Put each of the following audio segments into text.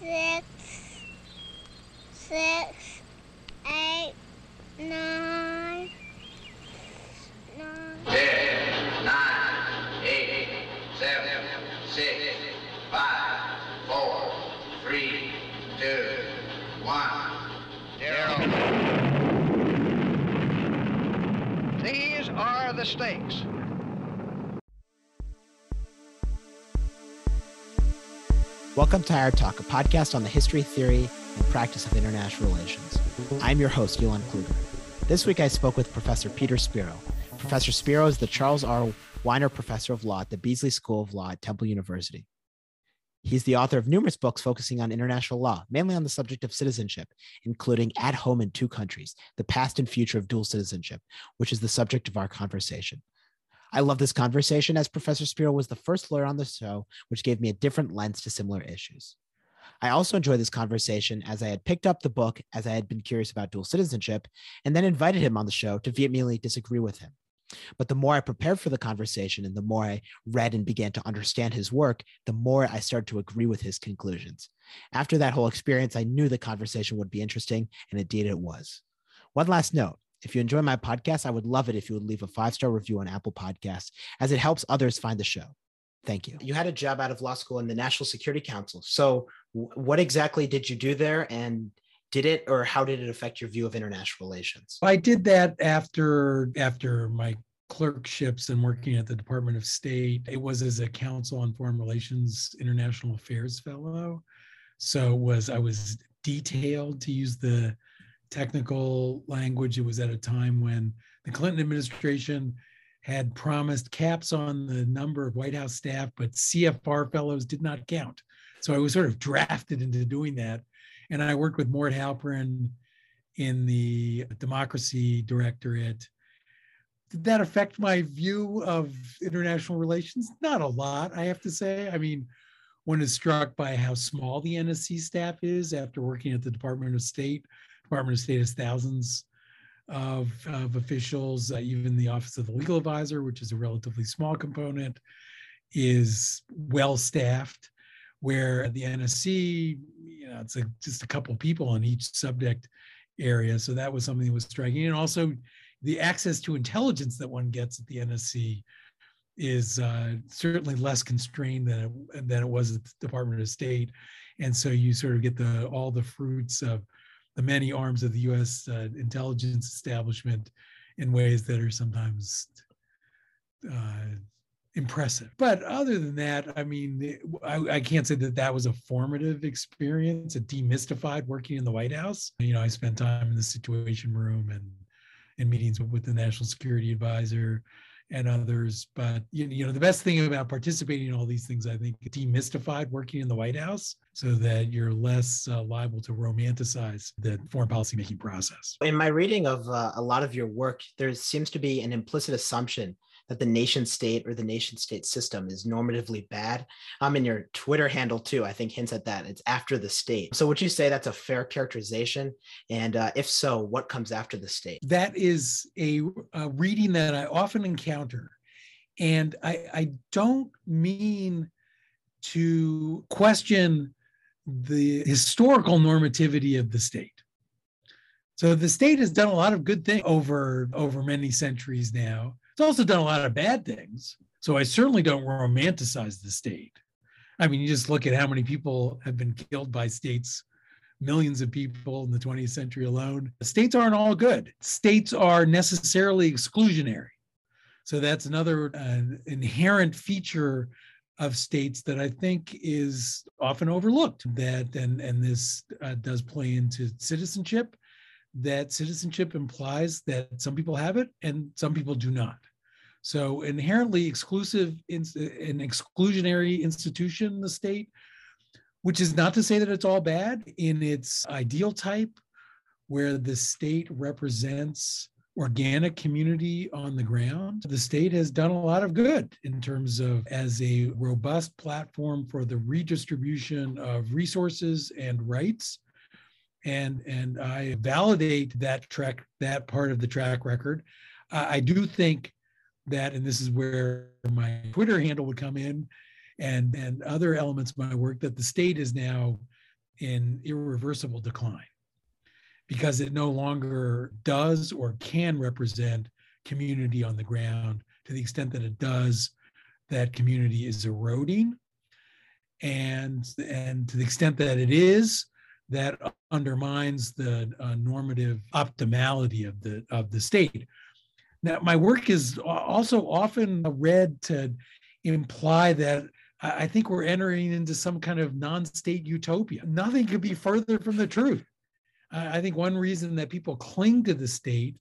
six, six, eight, nine, Welcome to Our Talk, a podcast on the history, theory, and practice of international relations. I'm your host, Yulan Kluger. This week I spoke with Professor Peter Spiro. Professor Spiro is the Charles R. Weiner Professor of Law at the Beasley School of Law at Temple University. He's the author of numerous books focusing on international law, mainly on the subject of citizenship, including At Home in Two Countries The Past and Future of Dual Citizenship, which is the subject of our conversation. I love this conversation as Professor Spiro was the first lawyer on the show, which gave me a different lens to similar issues. I also enjoyed this conversation as I had picked up the book as I had been curious about dual citizenship and then invited him on the show to vehemently disagree with him. But the more I prepared for the conversation and the more I read and began to understand his work, the more I started to agree with his conclusions. After that whole experience, I knew the conversation would be interesting, and indeed it was. One last note if you enjoy my podcast, I would love it if you would leave a five star review on Apple Podcasts, as it helps others find the show. Thank you. You had a job out of law school in the National Security Council. So, what exactly did you do there? And did it or how did it affect your view of international relations? I did that after after my clerkships and working at the Department of State. It was as a Council on Foreign Relations International Affairs Fellow. So was I was detailed to use the technical language. It was at a time when the Clinton administration had promised caps on the number of White House staff, but CFR fellows did not count. So I was sort of drafted into doing that. And I worked with Mort Halperin in the Democracy Directorate. Did that affect my view of international relations? Not a lot, I have to say. I mean, one is struck by how small the NSC staff is after working at the Department of State Department of State has thousands of, of officials. Uh, even the Office of the Legal Advisor, which is a relatively small component, is well staffed. Where the NSC, you know, it's a, just a couple people on each subject area. So that was something that was striking. And also the access to intelligence that one gets at the NSC is uh, certainly less constrained than it, than it was at the Department of State. And so you sort of get the all the fruits of the many arms of the U.S. Uh, intelligence establishment in ways that are sometimes uh, impressive. But other than that, I mean, I, I, can't say that that was a formative experience. It demystified working in the White House. You know, I spent time in the Situation Room and in meetings with the National Security Advisor and others. But you know, the best thing about participating in all these things, I think, demystified working in the White House so that you're less uh, liable to romanticize the foreign policy making process. In my reading of uh, a lot of your work, there seems to be an implicit assumption that the nation state or the nation state system is normatively bad. Um, in your Twitter handle too, I think hints at that. It's after the state. So would you say that's a fair characterization? And uh, if so, what comes after the state? That is a, a reading that I often encounter. And I, I don't mean to question the historical normativity of the state. So the state has done a lot of good things over over many centuries now. It's also done a lot of bad things. So I certainly don't romanticize the state. I mean, you just look at how many people have been killed by states, millions of people in the 20th century alone. States aren't all good. States are necessarily exclusionary. So that's another uh, inherent feature of states that I think is often overlooked. That and and this uh, does play into citizenship that citizenship implies that some people have it and some people do not. So inherently exclusive, in, an exclusionary institution, the state, which is not to say that it's all bad in its ideal type, where the state represents organic community on the ground. The state has done a lot of good in terms of as a robust platform for the redistribution of resources and rights and and I validate that track that part of the track record. I do think that, and this is where my Twitter handle would come in, and and other elements of my work that the state is now in irreversible decline because it no longer does or can represent community on the ground to the extent that it does that community is eroding and and to the extent that it is that undermines the uh, normative optimality of the of the state now my work is also often read to imply that I think we're entering into some kind of non-state utopia. Nothing could be further from the truth. I think one reason that people cling to the state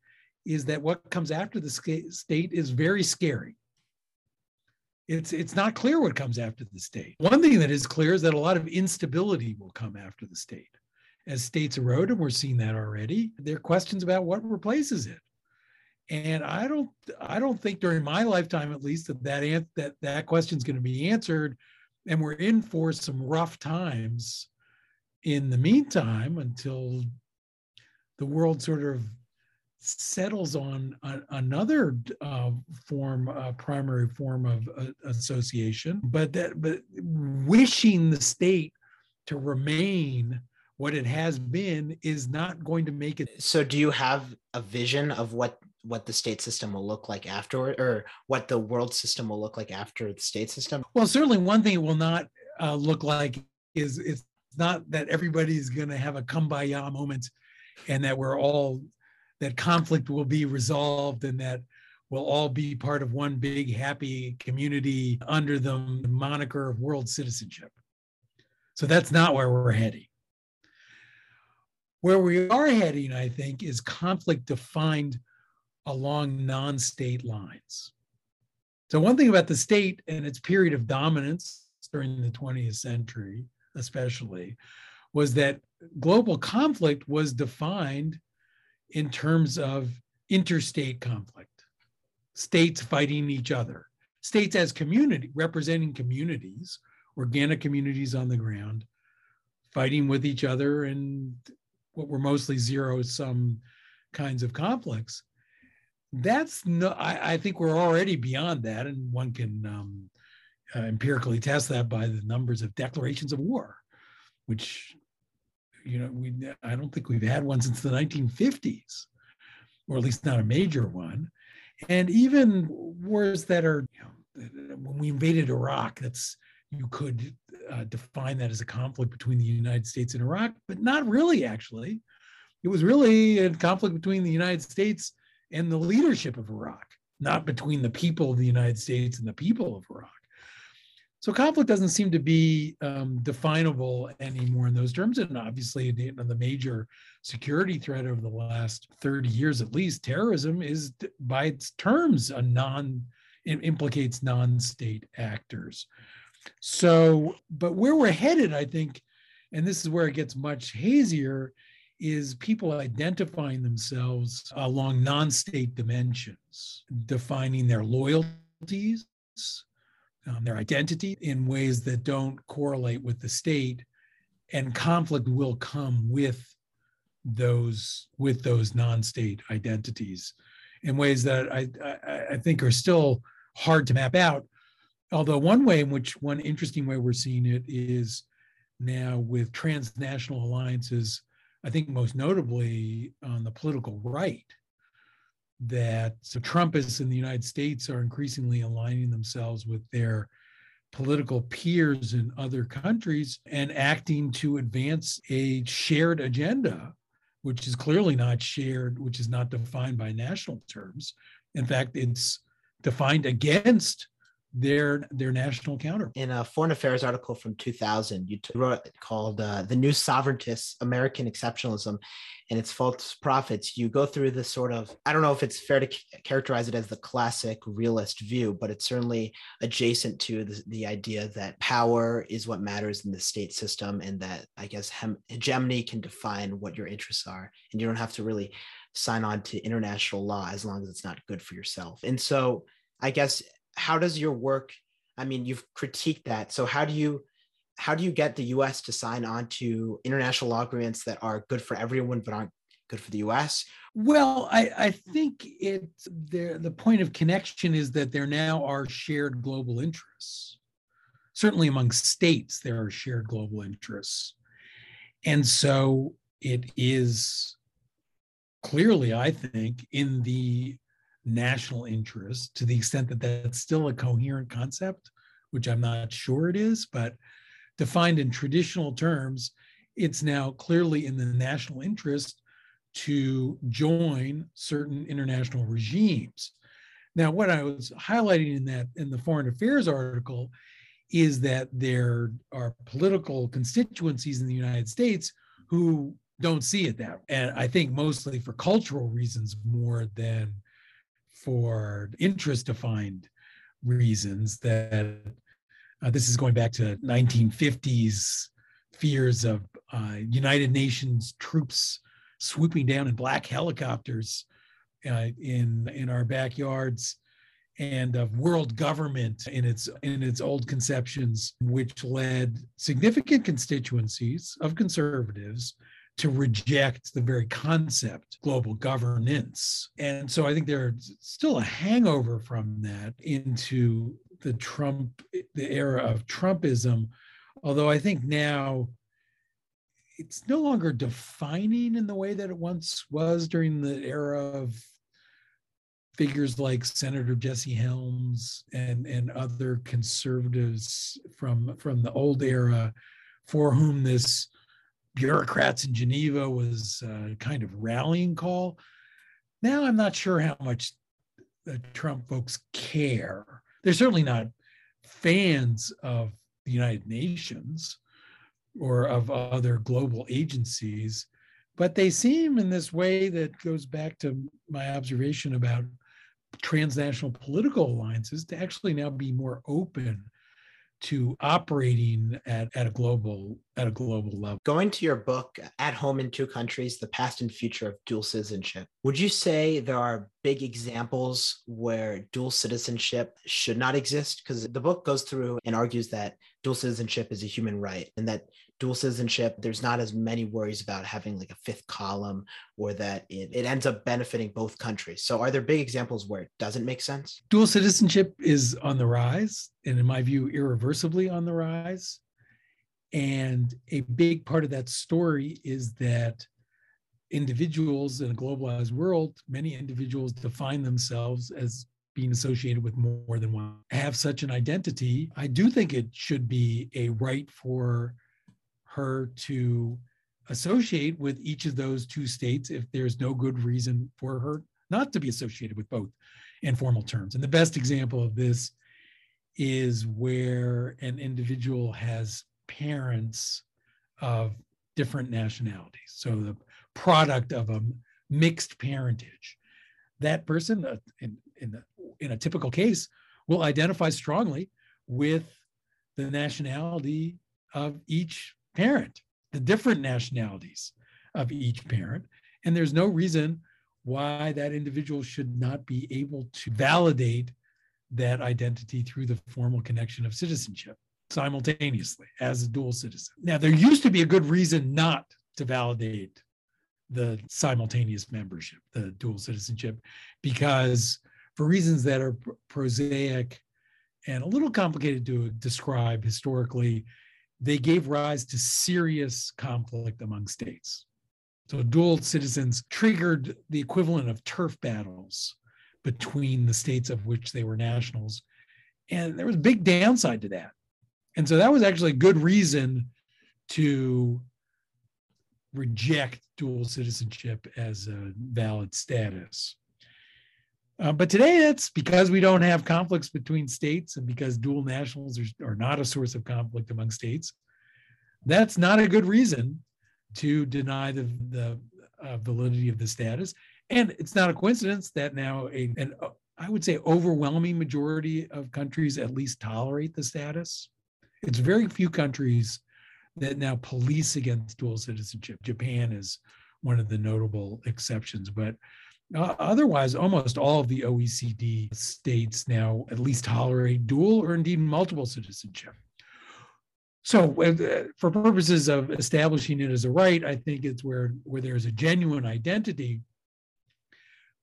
is that what comes after the state is very scary. It's it's not clear what comes after the state. One thing that is clear is that a lot of instability will come after the state. As states erode, and we're seeing that already, there are questions about what replaces it and i don't i don't think during my lifetime at least that that that, that question is going to be answered and we're in for some rough times in the meantime until the world sort of settles on a, another uh, form uh, primary form of uh, association but that but wishing the state to remain what it has been is not going to make it so do you have a vision of what what the state system will look like afterward or what the world system will look like after the state system? Well certainly one thing it will not uh, look like is it's not that everybody's going to have a kumbaya moment and that we're all that conflict will be resolved and that we'll all be part of one big happy community under the moniker of world citizenship so that's not where we're heading where we are heading i think is conflict defined along non state lines. So, one thing about the state and its period of dominance during the 20th century, especially, was that global conflict was defined in terms of interstate conflict, states fighting each other, states as community, representing communities, organic communities on the ground, fighting with each other and what were mostly zero sum kinds of conflicts. That's no I, I, think we're already beyond that and one can um, uh, empirically test that by the numbers of declarations of war which you know we i don't think we've had one since the 1950s or at least not a major one and even wars that are you know, when we invaded iraq that's you could uh, define that as a conflict between the united states and iraq but not really actually it was really a conflict between the united states and the leadership of Iraq, not between the people of the United States and the people of Iraq. So conflict doesn't seem to be um, definable anymore in those terms. And obviously, the, major security threat over the last 30 years, at least, terrorism is by its terms a non, it implicates non-state actors. So, but where we're headed, I think, and this is where it gets much hazier, is people identifying themselves along non state dimensions, defining their loyalties, um, their identity in ways that don't correlate with the state. And conflict will come with those with those non-state identities in ways that I, I, I think are still hard to map out. Although one way in which one interesting way we're seeing it is now with transnational alliances I think most notably on the political right, that so Trumpists in the United States are increasingly aligning themselves with their political peers in other countries and acting to advance a shared agenda, which is clearly not shared, which is not defined by national terms. In fact, it's defined against their their national counter. In a foreign affairs article from 2000, you wrote called uh, "The New Sovereigntists: American Exceptionalism and Its False Prophets." You go through this sort of I don't know if it's fair to characterize it as the classic realist view, but it's certainly adjacent to the, the idea that power is what matters in the state system, and that I guess hem- hegemony can define what your interests are, and you don't have to really sign on to international law as long as it's not good for yourself. And so I guess how does your work i mean you've critiqued that. So how do you how do you get the us to sign on to international law agreements that are good for everyone but aren't good for the us well i, I think there the point of connection is that there now are shared global interests. Certainly among states there are shared global interests. And so it is clearly, I think, in the national interest to the extent that that's still a coherent concept, which I'm not sure it is, but defined in traditional terms, it's now clearly in the national interest to join certain international regimes. Now, what I was highlighting in that in the foreign affairs article is that there are political constituencies in the United States who don't see it that way. And I think mostly for cultural reasons more than for interest defined reasons that uh, this is going back to 1950s fears of uh, United Nations troops swooping down in black helicopters uh, in in our backyards and of world government in its in its old conceptions which led significant constituencies of conservatives to reject the very concept global governance. And so i think there's still a hangover from that into the trump the era of trumpism. Although i think now it's no longer defining in the way that it once was during the era of figures like Senator Jesse Helms and, and other conservatives from, from the old era for whom this bureaucrats in Geneva was a kind of rallying call. Now I'm not sure how much the Trump folks care. They're certainly not fans of the United Nations or of other global agencies, but they seem in this way that goes back to my observation about transnational political alliances to actually now be more open to operating at, at a global at a global level. Going to your book, At Home in Two Countries, The Past and Future of Dual Citizenship, would you say there are big examples where dual citizenship should not exist? Because the book goes through and argues that dual citizenship is a human right and that dual citizenship, there's not as many worries about having like a fifth column or that it, it ends up benefiting both countries. So are there big examples where it doesn't make sense? Dual citizenship is on the rise, and in my view, irreversibly on the rise. And a big part of that story is that individuals in a globalized world, many individuals define themselves as being associated with more than one, have such an identity. I do think it should be a right for her to associate with each of those two states if there's no good reason for her not to be associated with both in formal terms. And the best example of this is where an individual has parents of different nationalities. So the product of a mixed parentage. That person, uh, in, in, the, in a typical case, will identify strongly with the nationality of each parent, the different nationalities of each parent. And there's no reason why that individual should not be able to validate that identity through the formal connection of citizenship simultaneously as a dual citizen. Now, there used to be a good reason not to validate the simultaneous membership, the dual citizenship, because for reasons that are prosaic and a little complicated to describe historically, they gave rise to serious conflict among states. So dual citizens triggered the equivalent of turf battles between the states of which they were nationals. And there was a big downside to that. And so that was actually a good reason to reject dual citizenship as a valid status. Uh, but today, it's because we don't have conflicts between states and because dual nationals are, are not a source of conflict among states. That's not a good reason to deny the, the uh, validity of the status. And it's not a coincidence that now a, an, uh, I would say overwhelming majority of countries at least tolerate the status. It's very few countries that now police against dual citizenship. Japan is one of the notable exceptions, but otherwise, almost all of the OECD states now at least tolerate dual or indeed multiple citizenship. So, uh, for purposes of establishing it as a right, I think it's where, where there's a genuine identity.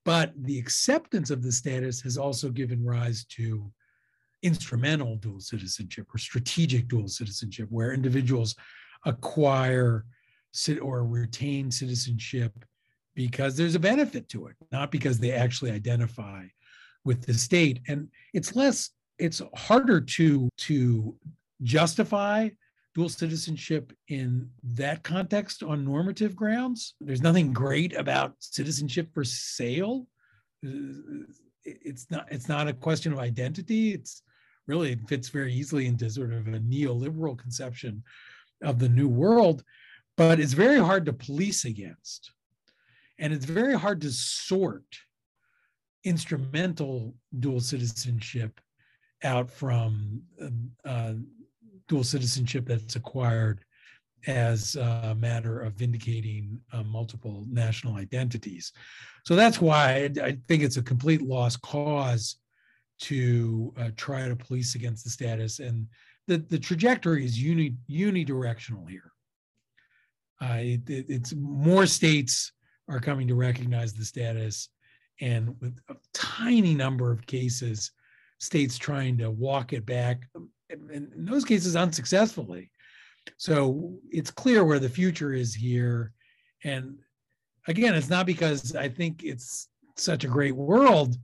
But the acceptance of the status has also given rise to instrumental dual citizenship or strategic dual citizenship, where individuals acquire or retain citizenship because there's a benefit to it, not because they actually identify with the state. And it's less, it's harder to to justify dual citizenship in that context on normative grounds. There's nothing great about citizenship for sale. Uh, it's not it's not a question of identity. It's really it fits very easily into sort of a neoliberal conception of the new world, but it's very hard to police against. And it's very hard to sort instrumental dual citizenship out from uh, dual citizenship that's acquired as a matter of vindicating uh, multiple national identities. So that's why I, I, think it's a complete lost cause to uh, try to police against the status. And the, the trajectory is uni, unidirectional here. Uh, it, it, it's more states are coming to recognize the status, and with a tiny number of cases, states trying to walk it back um, and in those cases unsuccessfully. So it's clear where the future is here. And again, it's not because I think it's such a great world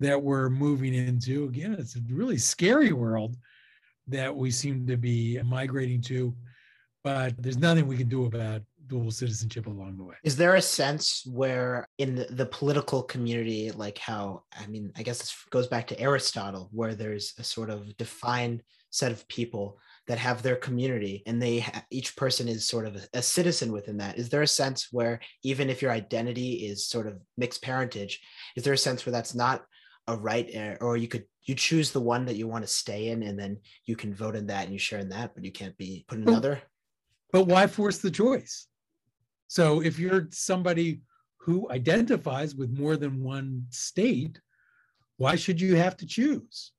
that we're moving into. Again, it's a really scary world that we seem to be migrating to, but there's nothing we can do about dual citizenship along the way. Is there a sense where in the, the, political community, like how, I mean, I guess this goes back to Aristotle, where there's a sort of defined set of people that have their community and they ha- each person is sort of a, a, citizen within that. Is there a sense where even if your identity is sort of mixed parentage is there a sense where that's not a right eh, or you could you choose the one that you want to stay in and then you can vote in that and you share in that but you can't be put in another? but why force the choice so if you're somebody who identifies with more than one state why should you have to choose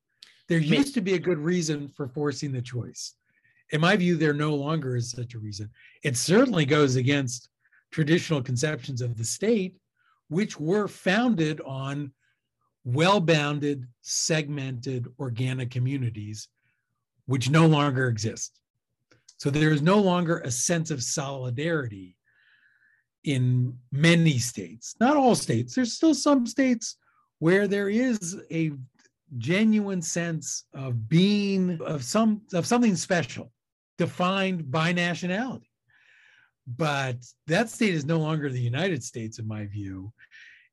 there used to be a good reason for forcing the choice. In my view, there no longer is such a reason. It certainly goes against traditional conceptions of the state, which were founded on well bounded, segmented organic communities, which no longer exist. So there is no longer a sense of solidarity in many states, not all states. There's still some states where there is a genuine sense of being of some of something special defined by nationality but that state is no longer the united states in my view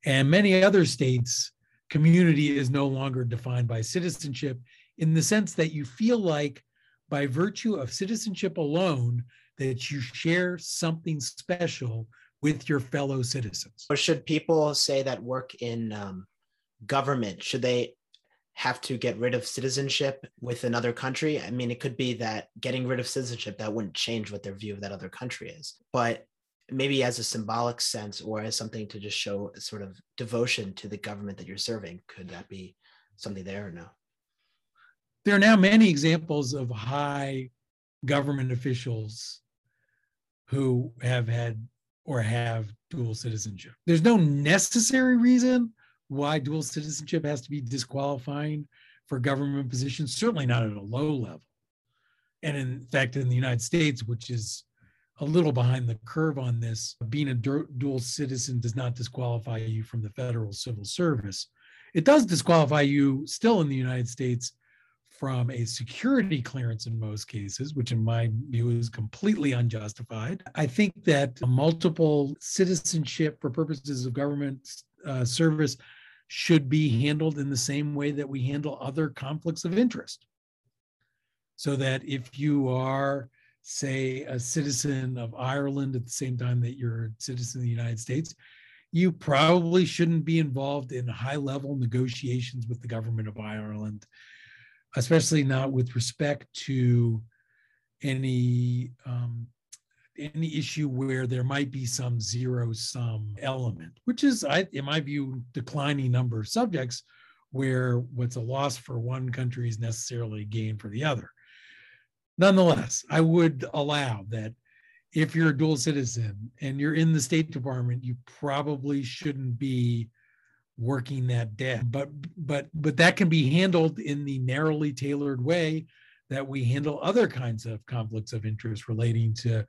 and many other states community is no longer defined by citizenship in the sense that you feel like by virtue of citizenship alone that you share something special with your fellow citizens or should people say that work in um, government should they have to get rid of citizenship with another country. I mean, it could be that getting rid of citizenship that wouldn't change what their view of that other country is, but maybe as a symbolic sense or as something to just show sort of devotion to the government that you're serving. Could that be something there or no? There are now many examples of high government officials who have had or have dual citizenship. There's no necessary reason why dual citizenship has to be disqualifying for government positions, certainly not at a low level. And in fact, in the United States, which is a little behind the curve on this, being a dual citizen does not disqualify you from the federal civil service. It does disqualify you still in the United States from a security clearance in most cases, which in my view is completely unjustified. I think that multiple citizenship for purposes of government uh, service should be handled in the same way that we handle other conflicts of interest. So that if you are, say, a citizen of Ireland at the same time that you're a citizen of the United States, you probably shouldn't be involved in high level negotiations with the government of Ireland, especially not with respect to any um, any issue where there might be some zero sum element, which is, I, in my view, declining number of subjects where what's a loss for one country is necessarily a gain for the other. Nonetheless, I would allow that if you're a dual citizen and you're in the State Department, you probably shouldn't be working that day. But but but that can be handled in the narrowly tailored way that we handle other kinds of conflicts of interest relating to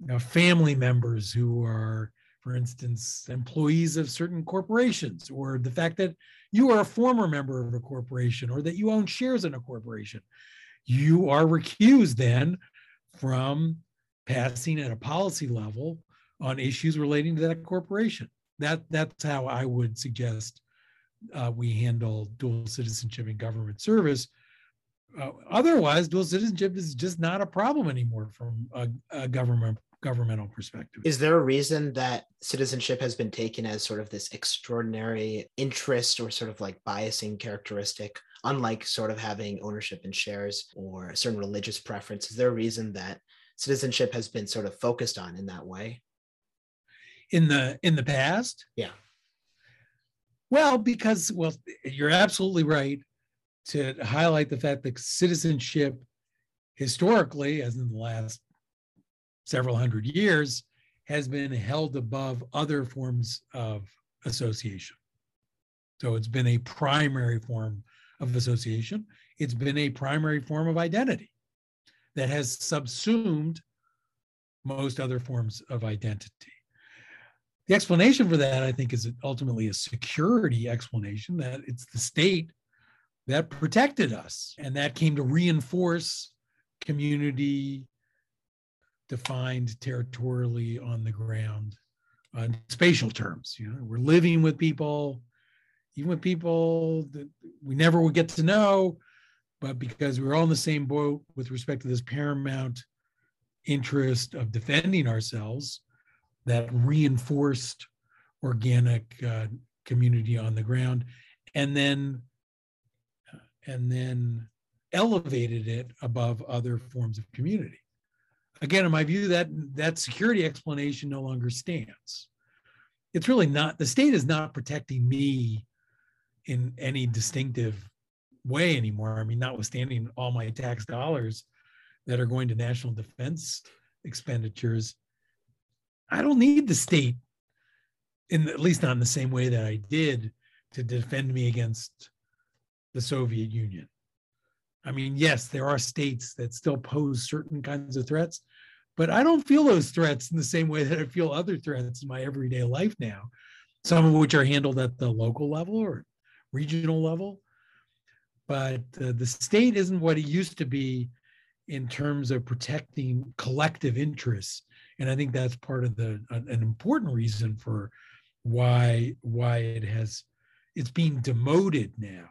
you know, family members who are, for instance, employees of certain corporations, or the fact that you are a former member of a corporation or that you own shares in a corporation. You are recused then from passing at a policy level on issues relating to that corporation. That that's how I would suggest uh, we handle dual citizenship in government service. Uh, otherwise, dual citizenship is just not a problem anymore from a, a government governmental perspective. Is there a reason that citizenship has been taken as sort of this extraordinary interest or sort of like biasing characteristic, unlike sort of having ownership in shares or a certain religious preference? Is there a reason that citizenship has been sort of focused on in that way? In the in the past? Yeah. Well, because well, you're absolutely right to highlight the fact that citizenship historically, as in the last several hundred years, has been held above other forms of association. So it's been a primary form of association. It's been a primary form of identity that has subsumed most other forms of identity. The explanation for that, I think, is ultimately a security explanation that it's the state that protected us. And that came to reinforce community defined territorially on the ground on spatial terms. You know, we're living with people, even with people that we never would get to know, but because we're all in the same boat with respect to this paramount interest of defending ourselves, that reinforced organic uh, community on the ground, and then and then elevated it above other forms of community. Again, in my view, that that security explanation no longer stands. It's really not the state is not protecting me in any distinctive way anymore. I mean, notwithstanding all my tax dollars that are going to national defense expenditures, I don't need the state in at least not in the same way that I did to defend me against the Soviet Union. I mean, yes, there are states that still pose certain kinds of threats, but I don't feel those threats in the same way that I feel other threats in my everyday life now, some of which are handled at the local level or regional level. But uh, the state isn't what it used to be in terms of protecting collective interests. And I think that's part of the an important reason for why why it has it's being demoted now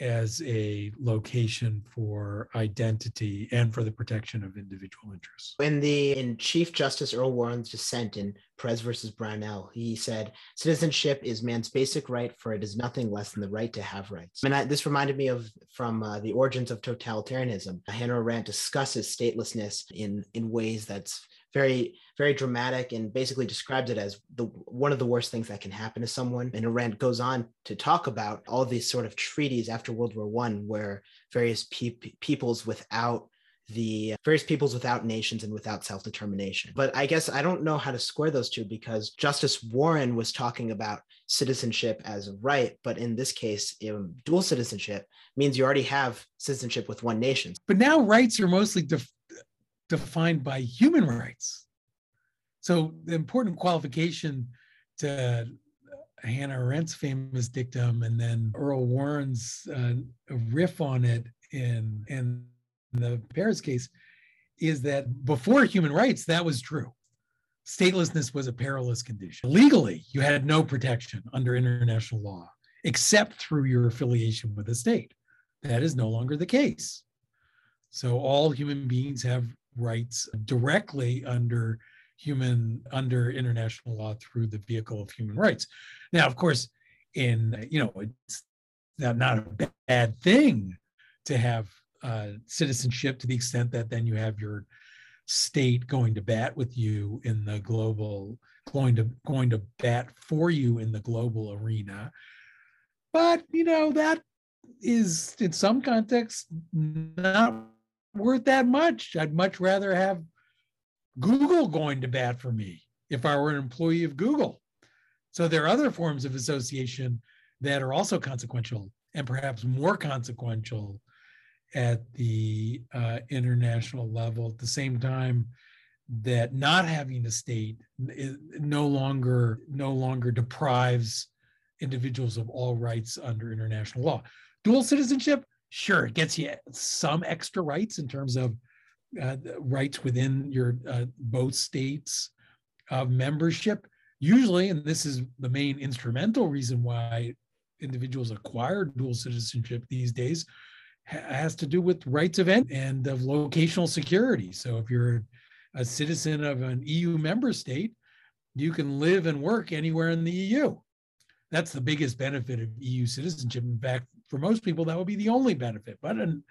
as a location for identity and for the protection of individual interests. In the in Chief Justice Earl Warren's dissent in Perez versus Brownell, he said, "Citizenship is man's basic right, for it is nothing less than the right to have rights." And I, this reminded me of from uh, the origins of totalitarianism. Hannah Arendt discusses statelessness in in ways that's very very dramatic and basically describes it as the one of the worst things that can happen to someone. And arendt goes on to talk about all these sort of treaties after world war one where various pe- peoples without the various peoples without nations and without self-determination. But i guess i don't know how to square those two because justice warren was talking about citizenship as a right but in this case dual citizenship means you already have citizenship with one nation. But now rights are mostly def- defined by human rights. So the important qualification to Hannah Arendt's famous dictum and then Earl Warren's uh, riff on it in, in the Perez case is that before human rights, that was true. Statelessness was a perilous condition. Legally, you had no protection under international law except through your affiliation with the state. That is no longer the case. So all human beings have rights directly under human under international law through the vehicle of human rights. Now, of course, in you know, it's not, not a bad thing to have uh, citizenship to the extent that then you have your state going to bat with you in the global going to going to bat for you in the global arena but you know that is in some contexts not worth that much. I'd much rather have Google going to bat for me if I were an employee of Google. So there are other forms of association that are also consequential and perhaps more consequential at the uh, international level. At the same time, that not having a state no longer no longer deprives individuals of all rights under international law. Dual citizenship, sure, it gets you some extra rights in terms of uh, rights within your uh, both states of membership. Usually, and this is the main instrumental reason why individuals acquire dual citizenship these days, has to do with rights of entry and of locational security. So if you're a citizen of an EU member state, you can live and work anywhere in the EU. That's the biggest benefit of EU citizenship. In fact, for most people, that would be the only benefit, but an,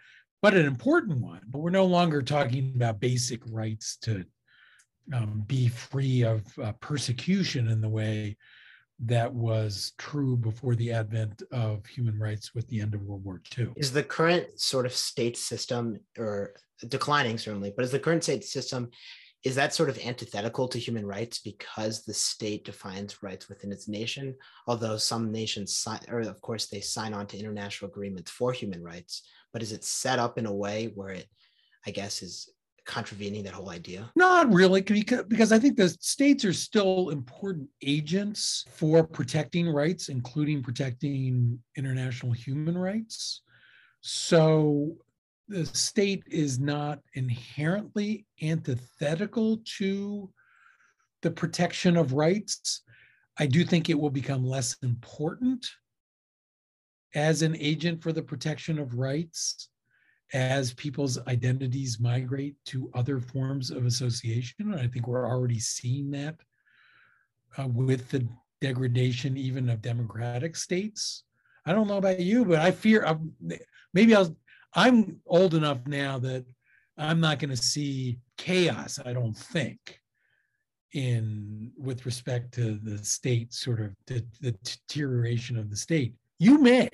but an important one. But we're no longer talking about basic rights to um, be free of uh, persecution in the way that was true before the advent of human rights with the end of World War II. Is the current sort of state system, or declining certainly, but is the current state system, is that sort of antithetical to human rights because the state defines rights within its nation? Although some nations sign, or of course they sign on to international agreements for human rights, but is it set up in a way where it, I guess, is contravening that whole idea? Not really, because I think the states are still important agents for protecting rights, including protecting international human rights. So the state is not inherently antithetical to the protection of rights. I do think it will become less important as an agent for the protection of rights as people's identities migrate to other forms of association. And I think we're already seeing that uh, with the degradation even of democratic states. I don't know about you, but I fear uh, maybe I'll, I'm old enough now that I'm not going to see chaos, I don't think, in with respect to the state, sort of the, the deterioration of the state. You may,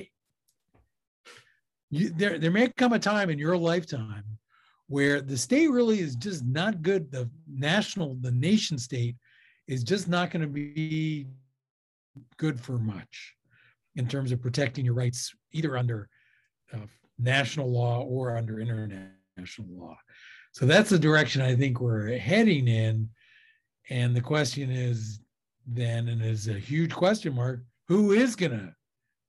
you, there, there may come a time in your lifetime where the state really is just not good. The national, the nation state is just not going to be good for much in terms of protecting your rights, either under uh, national law or under international law. So that's the direction I think we're heading in. And the question is then, and is a huge question mark, who is going to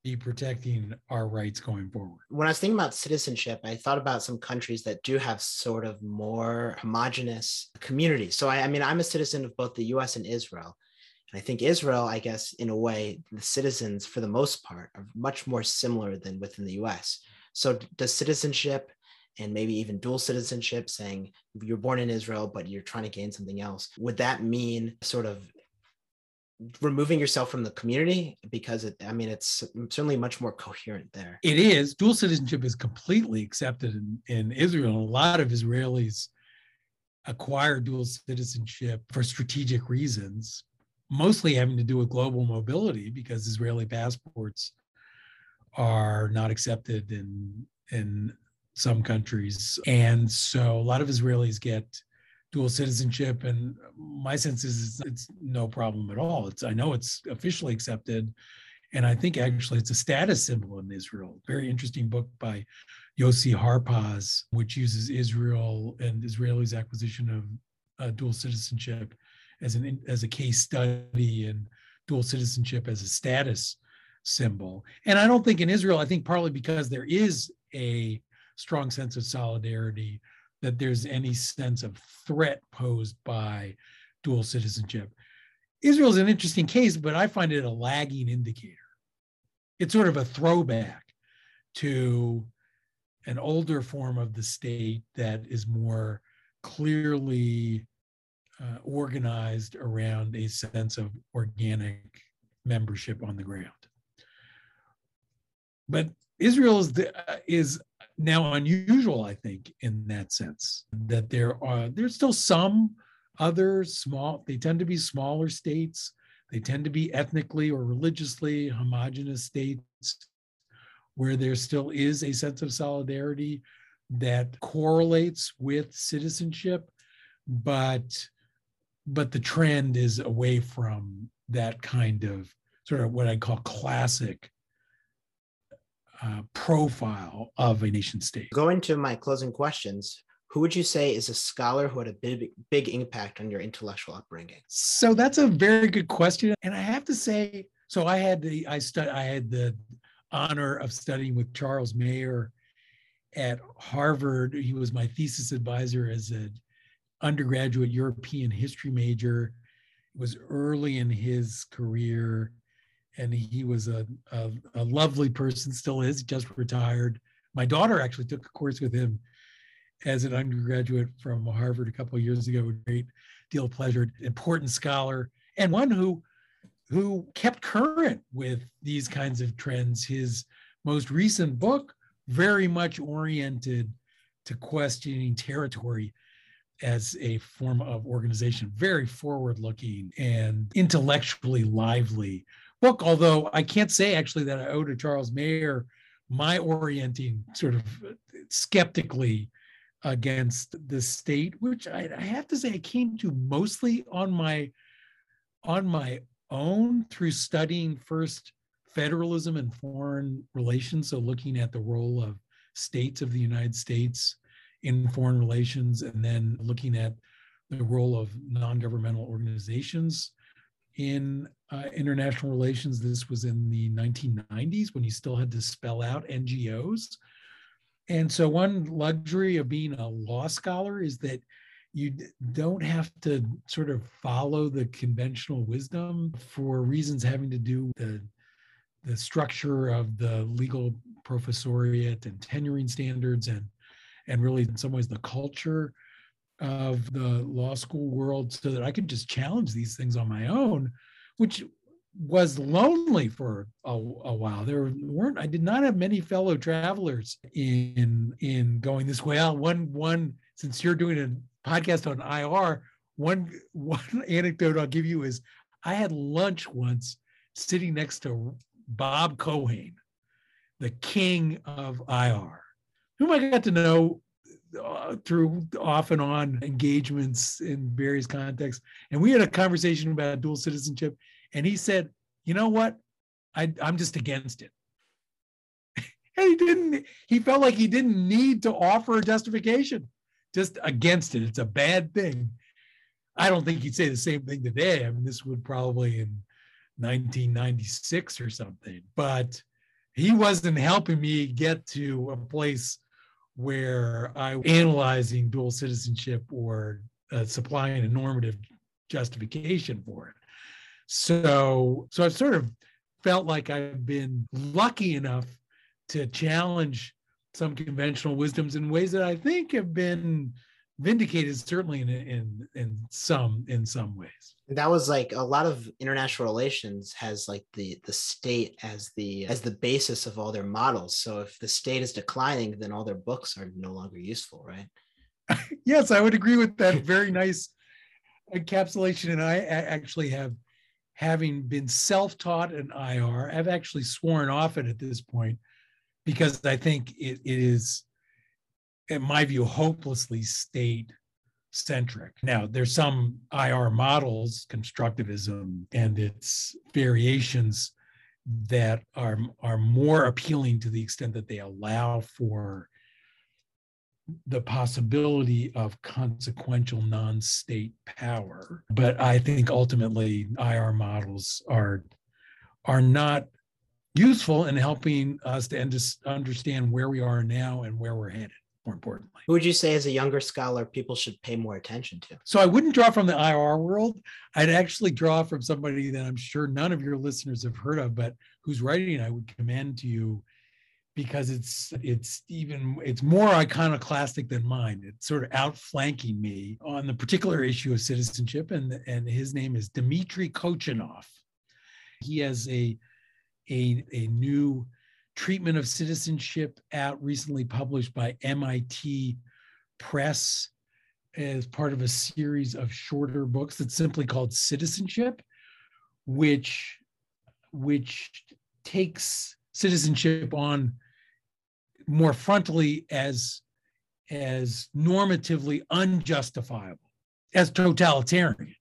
be protecting our rights going forward. When I was thinking about citizenship, I thought about some countries that do have sort of more homogenous communities. So, I, I mean, I'm a citizen of both the US and Israel. And I think Israel, I guess, in a way, the citizens, for the most part, are much more similar than within the US. So, does citizenship and maybe even dual citizenship, saying you're born in Israel, but you're trying to gain something else, would that mean sort of removing yourself from the community because it, I mean, it's certainly much more coherent there. It is. Dual citizenship is completely accepted in, in Israel. A lot of Israelis acquire dual citizenship for strategic reasons, mostly having to do with global mobility because Israeli passports are not accepted in in some countries. And so a lot of Israelis get dual citizenship and my sense is it's, no problem at all it's i know it's officially accepted and i think actually it's a status symbol in israel very interesting book by yossi harpaz which uses israel and israelis acquisition of uh, dual citizenship as an as a case study and dual citizenship as a status symbol and i don't think in israel i think partly because there is a strong sense of solidarity that there's any sense of threat posed by dual citizenship. Israel is an interesting case, but I find it a lagging indicator. It's sort of a throwback to an older form of the state that is more clearly uh, organized around a sense of organic membership on the ground. But Israel is, the, uh, is now unusual, I think, in that sense, that there are there's still some other small, they tend to be smaller states. They tend to be ethnically or religiously homogenous states where there still is a sense of solidarity that correlates with citizenship, but but the trend is away from that kind of sort of what I call classic uh, profile of a nation state. Going to my closing questions, who would you say is a scholar who had a big, big impact on your intellectual upbringing? So that's a very good question. And I have to say, so I had the I stud I had the honor of studying with Charles Maier at Harvard. He was my thesis advisor as an undergraduate European history major. It was early in his career, and he was a, a, a lovely person, still is, just retired. My daughter actually took a course with him as an undergraduate from Harvard a couple of years ago. A great deal of pleasure, important scholar, and one who who kept current with these kinds of trends. His most recent book, very much oriented to questioning territory as a form of organization, very forward looking and intellectually lively book. Although I can't say actually that I owe to Charles Maier my orienting sort of skeptically against the state, which I, I have to say I came to mostly on my on my own through studying first federalism and foreign relations. So looking at the role of states of the United States in foreign relations, and then looking at the role of non-governmental organizations in uh, international relations. This was in the 1990s when you still had to spell out NGOs. And so, one luxury of being a law scholar is that you don't have to sort of follow the conventional wisdom for reasons having to do the the structure of the legal professoriate and tenuring standards and and really in some ways the culture of the law school world so that I could just challenge these things on my own, which was lonely for a, a, while. There weren't I did not have many fellow travelers in in going this way out. One one since you're doing a podcast on IR, one one anecdote I'll give you is I had lunch once sitting next to Bob Keohane, the king of IR, whom I got to know uh, through off and on engagements in various contexts. And we had a conversation about dual citizenship. And he said, you know what? I, I'm just against it. and he didn't, he felt like he didn't need to offer a justification, just against it. It's a bad thing. I don't think he'd say the same thing today. I mean, this would probably in 1996 or something, but he wasn't helping me get to a place where I was analyzing dual citizenship or uh, supplying a normative justification for it. So, so I've sort of felt like I've been lucky enough to challenge some conventional wisdoms in ways that I think have been vindicated certainly in in in some in some ways. That was like a lot of international relations has like the the state as the as the basis of all their models. So if the state is declining then all their books are no longer useful right? Yes i would agree with that. Very nice encapsulation. And i actually have having been self-taught in ir i've actually sworn off it at this point because i think it, it is in my view, hopelessly state centric. Now, there's some IR models, constructivism and its variations that are, are more appealing to the extent that they allow for the possibility of consequential non-state power. But I think ultimately IR models are, are not useful in helping us to understand where we are now and where we're headed more importantly. Who would you say, as a younger scholar, people should pay more attention to? So I wouldn't draw from the IR world. I'd actually draw from somebody that I'm sure none of your listeners have heard of, but whose writing I would commend to you because it's it's even it's more iconoclastic than mine. It's sort of outflanking me on the particular issue of citizenship, and and his name is Dimitry Kochenov. He has a a, a new treatment of citizenship out recently published by MIT Press as part of a series of shorter books that's simply called Citizenship, which which takes citizenship on more frontally as as normatively unjustifiable, as totalitarian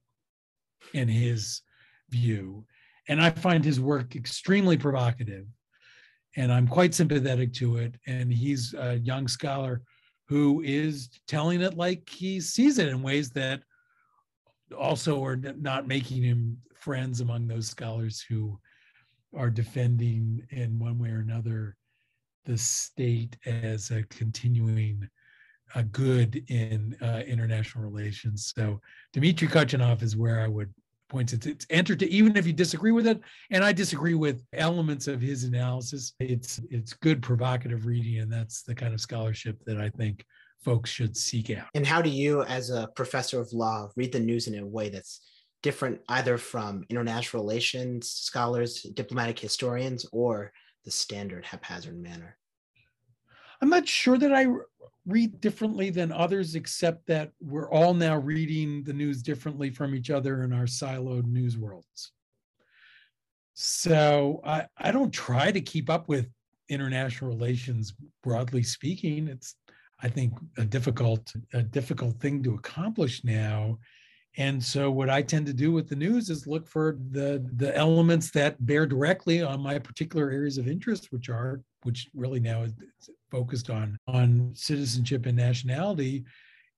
in his view. And I find his work extremely provocative and I'm quite sympathetic to it. And he's a young scholar who is telling it like he sees it in ways that also are not making him friends among those scholars who are defending in one way or another the state as a continuing a good in uh, international relations. So Dimitry Kochenov is where I would point It's, It's entered to even if you disagree with it, and I disagree with elements of his analysis. It's it's good provocative reading, and that's the kind of scholarship that I think folks should seek out. And how do you, as a professor of law, read the news in a way that's different either from international relations scholars, diplomatic historians, or the standard haphazard manner? I'm not sure that I read differently than others, except that we're all now reading the news differently from each other in our siloed news worlds. So I, I don't try to keep up with international relations broadly speaking. It's I think a difficult a difficult thing to accomplish now. And so what I tend to do with the news is look for the the elements that bear directly on my particular areas of interest, which are which really now is focused on on citizenship and nationality.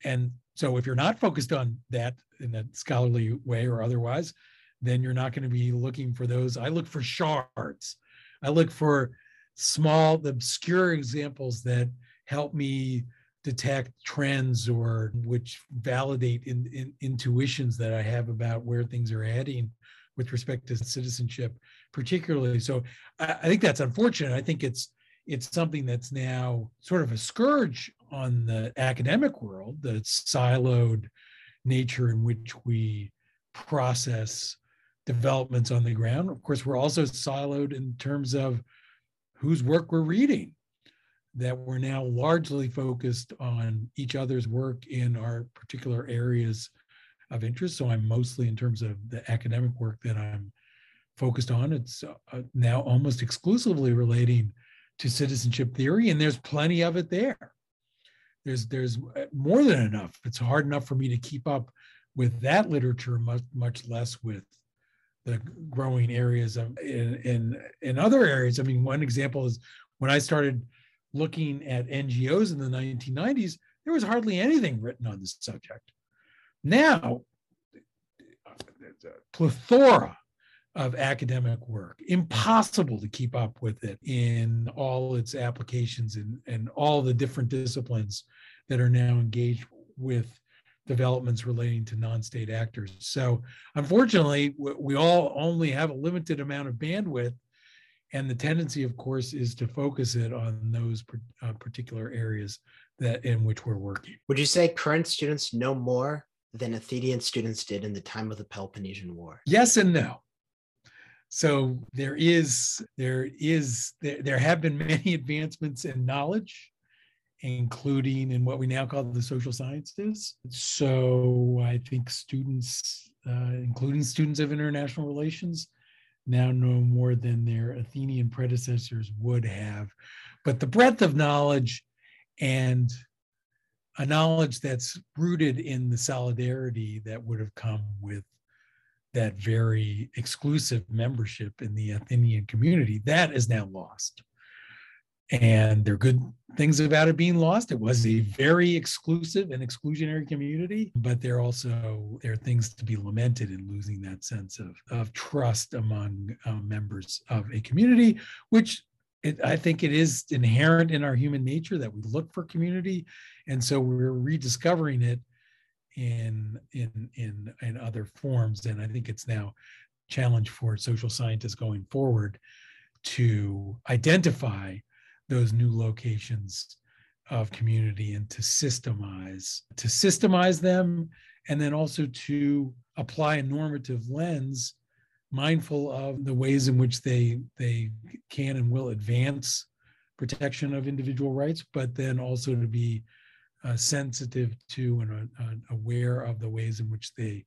And so if you're not focused on that in a scholarly way or otherwise, then you're not going to be looking for those. I look for shards. I look for small, obscure examples that help me detect trends or which validate in, in, intuitions that I have about where things are heading with respect to citizenship, particularly. So I, I think that's unfortunate. I think it's it's something that's now sort of a scourge on the academic world, the siloed nature in which we process developments on the ground. Of course, we're also siloed in terms of whose work we're reading, that we're now largely focused on each other's work in our particular areas of interest. So I'm mostly in terms of the academic work that I'm focused on. It's uh, now almost exclusively relating to citizenship theory, and there's plenty of it there. There's there's uh, more than enough. It's hard enough for me to keep up with that literature, much much less with the growing areas of in, in in other areas. I mean, one example is when I started looking at NGOs in the 1990s, there was hardly anything written on the subject. Now, a plethora of academic work. Impossible to keep up with it in all its applications and, and all the different disciplines that are now engaged with developments relating to non-state actors. So unfortunately, we all only have a limited amount of bandwidth. And the tendency, of course, is to focus it on those uh, particular areas that in which we're working. Would you say current students know more than Athenian students did in the time of the Peloponnesian War? Yes and no so there is there is there, there have been many advancements in knowledge including in what we now call the social sciences. So i think students uh, including students of international relations now know more than their athenian predecessors would have. But the breadth of knowledge and a knowledge that's rooted in the solidarity that would have come with that very exclusive membership in the Athenian community, that is now lost. And there are good things about it being lost. It was a very exclusive and exclusionary community, but there are also there are things to be lamented in losing that sense of, of trust among uh, members of a community, which it, I think it is inherent in our human nature that we look for community. And so we're rediscovering it in in in in other forms and i think it's now challenge for social scientists going forward to identify those new locations of community and to systemize to systemize them and then also to apply a normative lens mindful of the ways in which they they can and will advance protection of individual rights but then also to be uh, sensitive to and uh, uh, aware of the ways in which they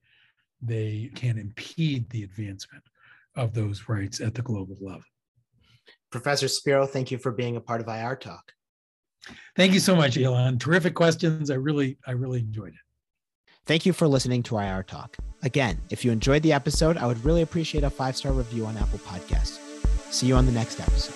they can impede the advancement of those rights at the global level. Professor Spiro, thank you for being a part of IR Talk. Thank you so much, Elon. Terrific questions. I really, I really enjoyed it. Thank you for listening to IR Talk. Again, if you enjoyed the episode, I would really appreciate a five star review on Apple Podcasts. See you on the next episode.